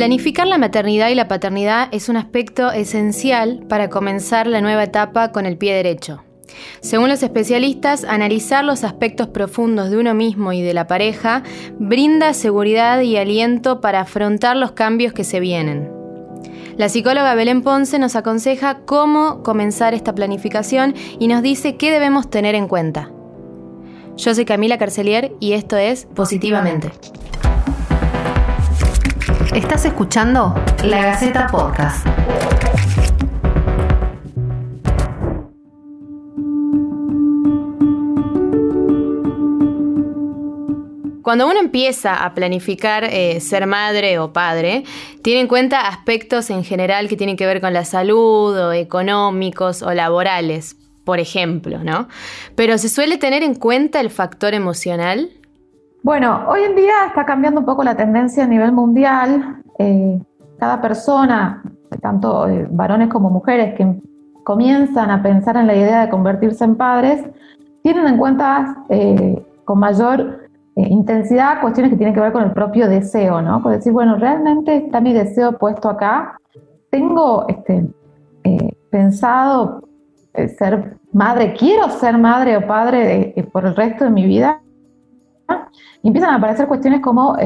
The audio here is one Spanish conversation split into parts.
Planificar la maternidad y la paternidad es un aspecto esencial para comenzar la nueva etapa con el pie derecho. Según los especialistas, analizar los aspectos profundos de uno mismo y de la pareja brinda seguridad y aliento para afrontar los cambios que se vienen. La psicóloga Belén Ponce nos aconseja cómo comenzar esta planificación y nos dice qué debemos tener en cuenta. Yo soy Camila Carcelier y esto es Positivamente. Estás escuchando La Gaceta Podcast. Cuando uno empieza a planificar eh, ser madre o padre, tiene en cuenta aspectos en general que tienen que ver con la salud o económicos o laborales, por ejemplo, ¿no? Pero se suele tener en cuenta el factor emocional. Bueno, hoy en día está cambiando un poco la tendencia a nivel mundial. Eh, cada persona, tanto eh, varones como mujeres, que comienzan a pensar en la idea de convertirse en padres, tienen en cuenta con mayor eh, intensidad, cuestiones que tienen que ver con el propio deseo, ¿no? Con decir, bueno, realmente está mi deseo puesto acá, tengo este, eh, pensado eh, ser madre, quiero ser madre o padre por el resto de mi vida. Y empiezan a aparecer cuestiones como,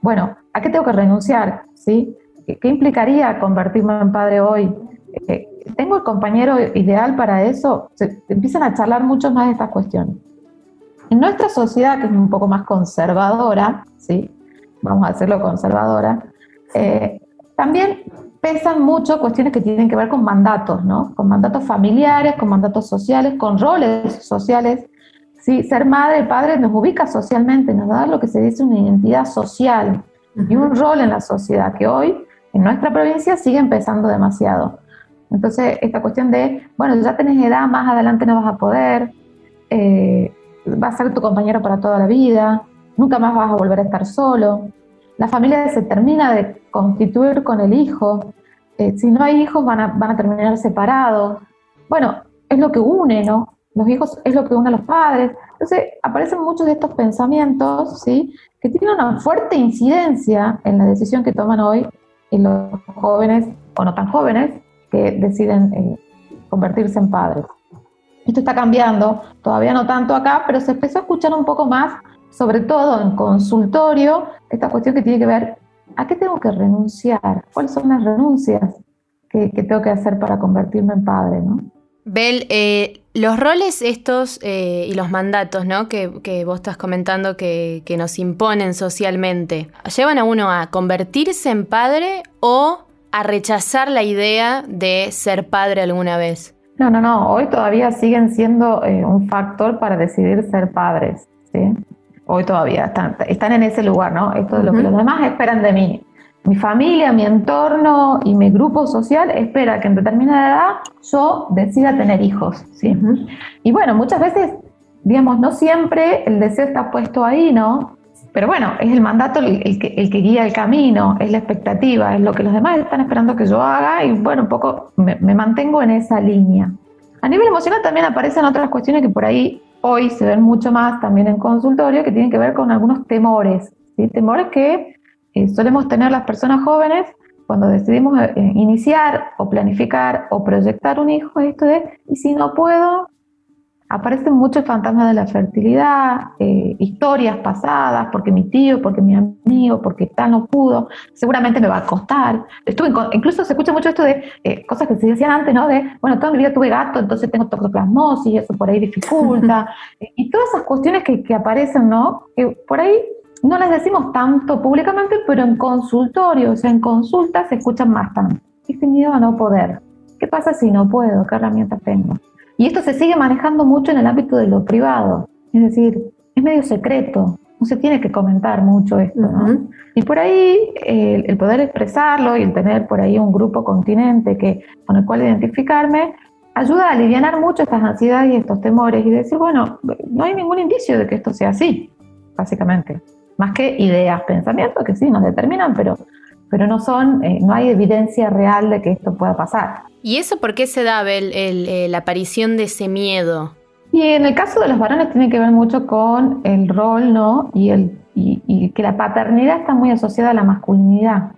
bueno, ¿a qué tengo que renunciar? ¿Sí? ¿Qué, implicaría convertirme en padre hoy? ¿Tengo el compañero ideal para eso? Se, empiezan a charlar mucho más de estas cuestiones. En nuestra sociedad, que es un poco más conservadora, ¿sí? vamos a hacerlo conservadora, eh, también pesan mucho cuestiones que tienen que ver con mandatos, ¿no? Con mandatos familiares, con mandatos sociales, con roles sociales. ¿Sí? Ser madre padre nos ubica socialmente, nos da lo que se dice una identidad social y un rol en la sociedad que hoy en nuestra provincia sigue empezando demasiado. Entonces, esta cuestión de, bueno, ya tenés edad, más adelante no vas a poder, eh, va a ser tu compañero para toda la vida, nunca más vas a volver a estar solo. La familia se termina de constituir con el hijo. Eh, si no hay hijos van a, van a terminar separados. Bueno, es lo que une, ¿no? Los hijos es lo que une a los padres. Entonces aparecen muchos de estos pensamientos, ¿sí? Que tienen una fuerte incidencia en la decisión que toman hoy en los jóvenes o no tan jóvenes que deciden eh, convertirse en padres. Esto está cambiando, todavía no tanto acá, pero se empezó a escuchar un poco más, sobre todo en consultorio, esta cuestión que tiene que ver, ¿a qué tengo que renunciar? ¿Cuáles son las renuncias que, tengo que hacer para convertirme en padre? ¿no? Bel, eh, los roles estos eh, y los mandatos ¿no? que, vos estás comentando que, que nos imponen socialmente, ¿llevan a uno a convertirse en padre o a rechazar la idea de ser padre alguna vez? No, no, no. Hoy todavía siguen siendo eh, un factor para decidir ser padres. ¿sí? Hoy todavía están, están en ese lugar, ¿no? Esto es lo que los demás esperan de mí. Mi familia, mi entorno y mi grupo social espera que en determinada edad yo decida tener hijos. ¿sí? Y bueno, muchas veces, digamos, no siempre el deseo está puesto ahí, ¿no? Pero bueno, es el mandato el, que, guía el camino, es la expectativa, es lo que los demás están esperando que yo haga y bueno, un poco me, mantengo en esa línea. A nivel emocional también aparecen otras cuestiones que por ahí hoy se ven mucho más también en consultorio, que tienen que ver con algunos temores, ¿sí? temores que eh, solemos tener las personas jóvenes cuando decidimos eh, iniciar o planificar o proyectar un hijo, esto de, y si no puedo, aparecen muchos fantasmas de la fertilidad, eh, historias pasadas, porque mi tío, porque mi amigo, porque tal no pudo, seguramente me va a costar. Estuve incluso se escucha mucho esto de eh, cosas que se decían antes, ¿no? De, bueno, toda mi vida tuve gato, entonces tengo toxoplasmosis, eso por ahí dificulta. y todas esas cuestiones que, que aparecen, ¿no? Que por ahí no las decimos tanto públicamente, pero en consultorio, o sea, en consulta se escuchan más también. Este miedo a no poder. ¿Qué pasa si no puedo? ¿Qué herramientas tengo? Y esto se sigue manejando mucho en el ámbito de lo privado, es decir, es medio secreto, no se tiene que comentar mucho esto, ¿no? Y por ahí el, poder expresarlo y el tener por ahí un grupo continente que, con el cual identificarme, ayuda a aliviar mucho estas ansiedades y estos temores y decir, bueno, no hay ningún indicio de que esto sea así, básicamente. Más que ideas, pensamientos que sí nos determinan, pero, pero no son, eh, no hay evidencia real de que esto pueda pasar. ¿Y eso por qué se da, el, la aparición de ese miedo? Y en el caso de los varones tiene que ver mucho con el rol, ¿no? Y, el, y, que la paternidad está muy asociada a la masculinidad.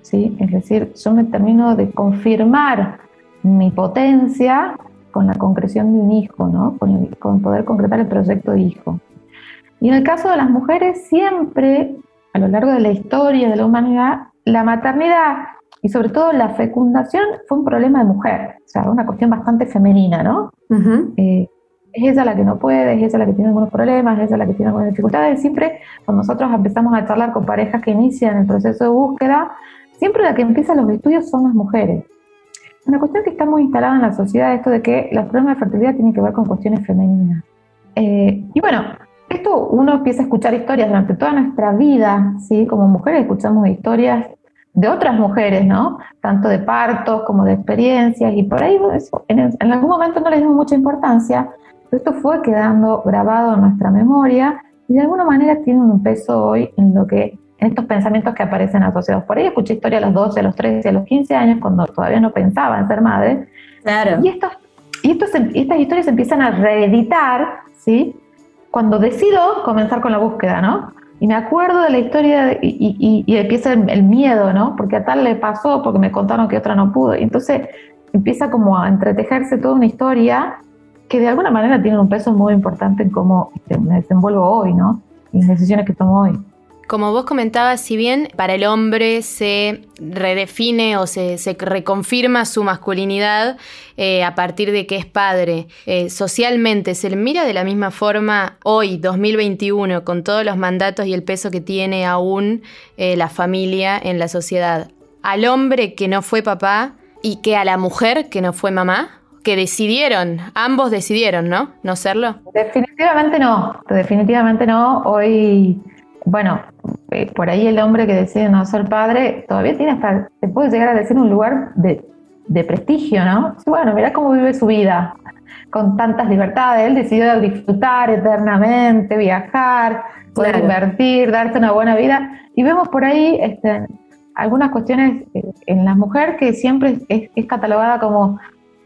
¿sí? Es decir, yo me termino de confirmar mi potencia con la concreción de un hijo, ¿no? Con, con poder concretar el proyecto de hijo. Y en el caso de las mujeres, siempre, a lo largo de la historia de la humanidad, la maternidad y sobre todo la fecundación fue un problema de mujer, o sea, una cuestión bastante femenina, ¿no? Eh, es ella la que no puede, es ella la que tiene algunos problemas, es ella la que tiene algunas dificultades. Siempre, cuando nosotros empezamos a charlar con parejas que inician el proceso de búsqueda, siempre la que empieza los estudios son las mujeres. Una cuestión que está muy instalada en la sociedad, esto de que los problemas de fertilidad tienen que ver con cuestiones femeninas. Eh, y bueno, esto uno empieza a escuchar historias durante toda nuestra vida, ¿sí? Como mujeres escuchamos historias de otras mujeres, ¿no? Tanto de partos como de experiencias, y por ahí en, algún momento no le dimos mucha importancia, pero esto fue quedando grabado en nuestra memoria y de alguna manera tiene un peso hoy en lo que en estos pensamientos que aparecen asociados. Por ahí escuché historias a los 12, a los 13, a los 15 años, cuando todavía no pensaba en ser madre. Claro. Y, estos, y estos, estas historias se empiezan a reeditar, ¿sí? Cuando decido comenzar con la búsqueda, ¿no? Y me acuerdo de la historia y, empieza el, miedo, ¿no? Porque a tal le pasó, porque me contaron que otra no pudo. Y entonces empieza como a entretejerse toda una historia que de alguna manera tiene un peso muy importante en cómo me desenvuelvo hoy, ¿no? Y las decisiones que tomo hoy. Como vos comentabas, si bien para el hombre se redefine o se, reconfirma su masculinidad eh, a partir de que es padre, eh, socialmente se le mira de la misma forma hoy, 2021, con todos los mandatos y el peso que tiene aún eh, la familia en la sociedad. Al hombre que no fue papá y que a la mujer que no fue mamá, que decidieron, ambos decidieron, ¿no? ¿No serlo? Definitivamente no, definitivamente no. Hoy bueno, eh, por ahí el hombre que decide no ser padre todavía tiene hasta, se puede llegar a decir un lugar de, prestigio, ¿no? Bueno, mira cómo vive su vida con tantas libertades. Él decidió disfrutar eternamente, viajar, poder invertir, darse una buena vida. Y vemos por ahí este, algunas cuestiones eh, en la mujer que siempre es, catalogada como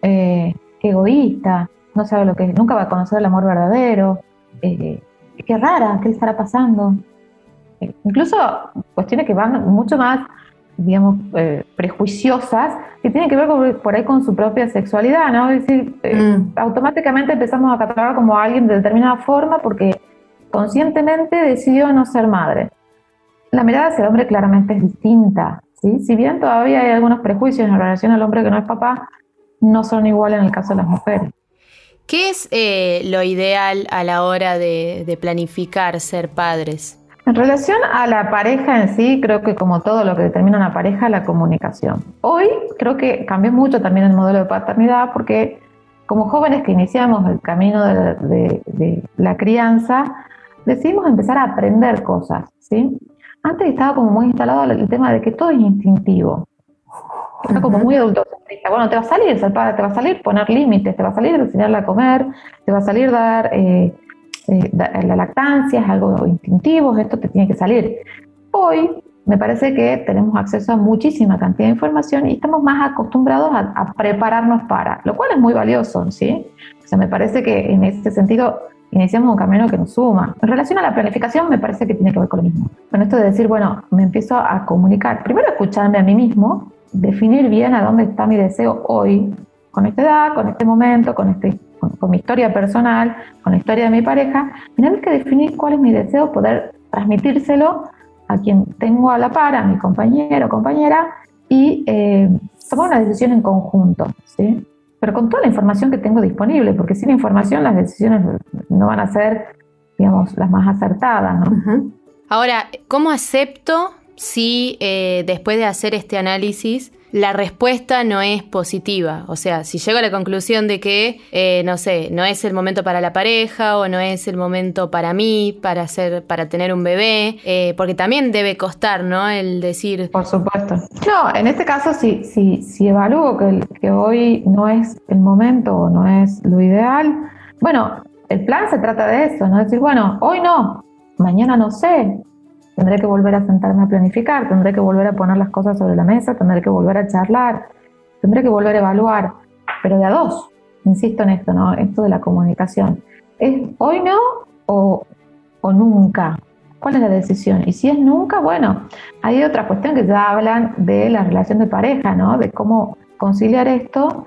eh, egoísta, no sabe lo que es, nunca va a conocer el amor verdadero. qué rara, ¿qué le estará pasando? Incluso cuestiones que van mucho más, digamos, eh, prejuiciosas, que tienen que ver por ahí con su propia sexualidad, ¿no? Es decir, eh, mm. automáticamente empezamos a catalogar como alguien de determinada forma porque conscientemente decidió no ser madre. La mirada hacia el hombre claramente es distinta, ¿sí? Si bien todavía hay algunos prejuicios en relación al hombre que no es papá, no son iguales en el caso de las mujeres. ¿Qué es eh, lo ideal a la hora de planificar ser padres? En relación a la pareja en sí, creo que como todo lo que determina una pareja, la comunicación. Hoy creo que cambió mucho también el modelo de paternidad porque como jóvenes que iniciamos el camino de, la crianza, decidimos empezar a aprender cosas, ¿sí? Antes estaba como muy instalado el tema de que todo es instintivo. Era como muy adulto. Bueno, te va a salir ser padre, te va a salir poner límites, te va a salir enseñarle a comer, te va a salir dar eh, eh, la lactancia es algo instintivo, esto te tiene que salir. Hoy me parece que tenemos acceso a muchísima cantidad de información y estamos más acostumbrados a, prepararnos para, lo cual es muy valioso, ¿sí? O sea, me parece que en ese sentido iniciamos un camino que nos suma. En relación a la planificación, me parece que tiene que ver con lo mismo. Con esto de decir, bueno, me empiezo a comunicar, primero escucharme a mí mismo, definir bien a dónde está mi deseo hoy, con esta edad, con este momento, con este con, mi historia personal, con la historia de mi pareja, vez que definir cuál es mi deseo, poder transmitírselo a quien tengo a la par, a mi compañero o compañera, y eh, tomar una decisión en conjunto, ¿sí? Pero con toda la información que tengo disponible, porque sin información las decisiones no van a ser, digamos, las más acertadas, ¿no? Ahora, ¿cómo acepto si eh, después de hacer este análisis la respuesta no es positiva. O sea, si llego a la conclusión de que, eh, no sé, no es el momento para la pareja o no es el momento para mí, para hacer, para tener un bebé, eh, porque también debe costar, ¿no? El decir. Por supuesto. No, en este caso, si, si, si evalúo que, que hoy no es el momento o no es lo ideal, bueno, el plan se trata de eso, ¿no? Decir, bueno, hoy no, mañana no sé, Tendré que volver a sentarme a planificar, tendré que volver a poner las cosas sobre la mesa, tendré que volver a charlar, tendré que volver a evaluar, pero de a dos, insisto en esto, ¿no? Esto de la comunicación. ¿Es hoy no o, o nunca? ¿Cuál es la decisión? Y si es nunca, bueno, hay otra cuestión que ya hablan de la relación de pareja, ¿no? De cómo conciliar esto,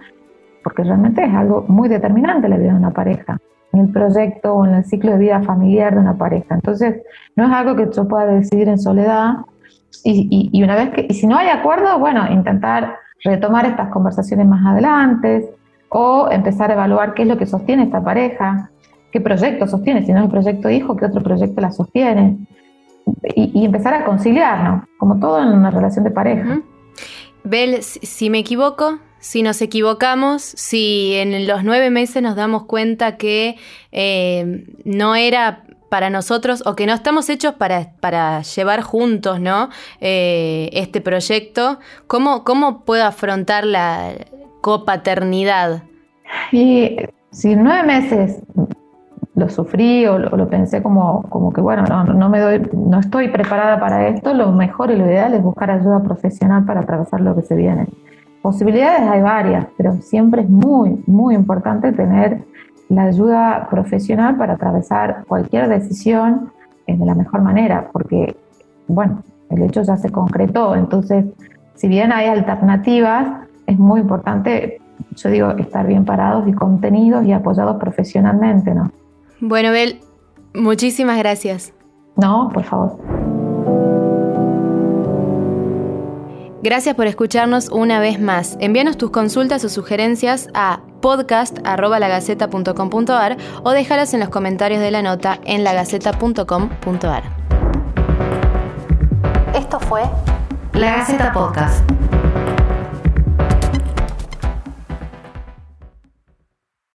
porque realmente es algo muy determinante la vida de una pareja, en el proyecto o en el ciclo de vida familiar de una pareja. Entonces, no es algo que yo pueda decidir en soledad. Y, y una vez que, y si no hay acuerdo, bueno, intentar retomar estas conversaciones más adelante o empezar a evaluar qué es lo que sostiene esta pareja, qué proyecto sostiene, si no es el proyecto hijo, qué otro proyecto la sostiene. Y, empezar a conciliar, Como todo en una relación de pareja. Bel, si me equivoco, si nos equivocamos, si en los nueve meses nos damos cuenta que eh, no era para nosotros o que no estamos hechos para, para llevar juntos ¿no? Eh, este proyecto, ¿cómo, ¿cómo puedo afrontar la copaternidad? Y si nueve meses lo sufrí o lo, pensé como, como que, bueno, no, no, me doy, no estoy preparada para esto, lo mejor y lo ideal es buscar ayuda profesional para atravesar lo que se viene. Posibilidades hay varias, pero siempre es muy, muy importante tener la ayuda profesional para atravesar cualquier decisión de la mejor manera, porque, bueno, el hecho ya se concretó, entonces, si bien hay alternativas, es muy importante, yo digo, estar bien parados y contenidos y apoyados profesionalmente, ¿no? Bueno, Bel, muchísimas gracias. No, por favor. Gracias por escucharnos una vez más. Envíanos tus consultas o sugerencias a podcast.lagaceta.com.ar o déjalas en los comentarios de la nota en lagaceta.com.ar. Esto fue La Gaceta Podcast.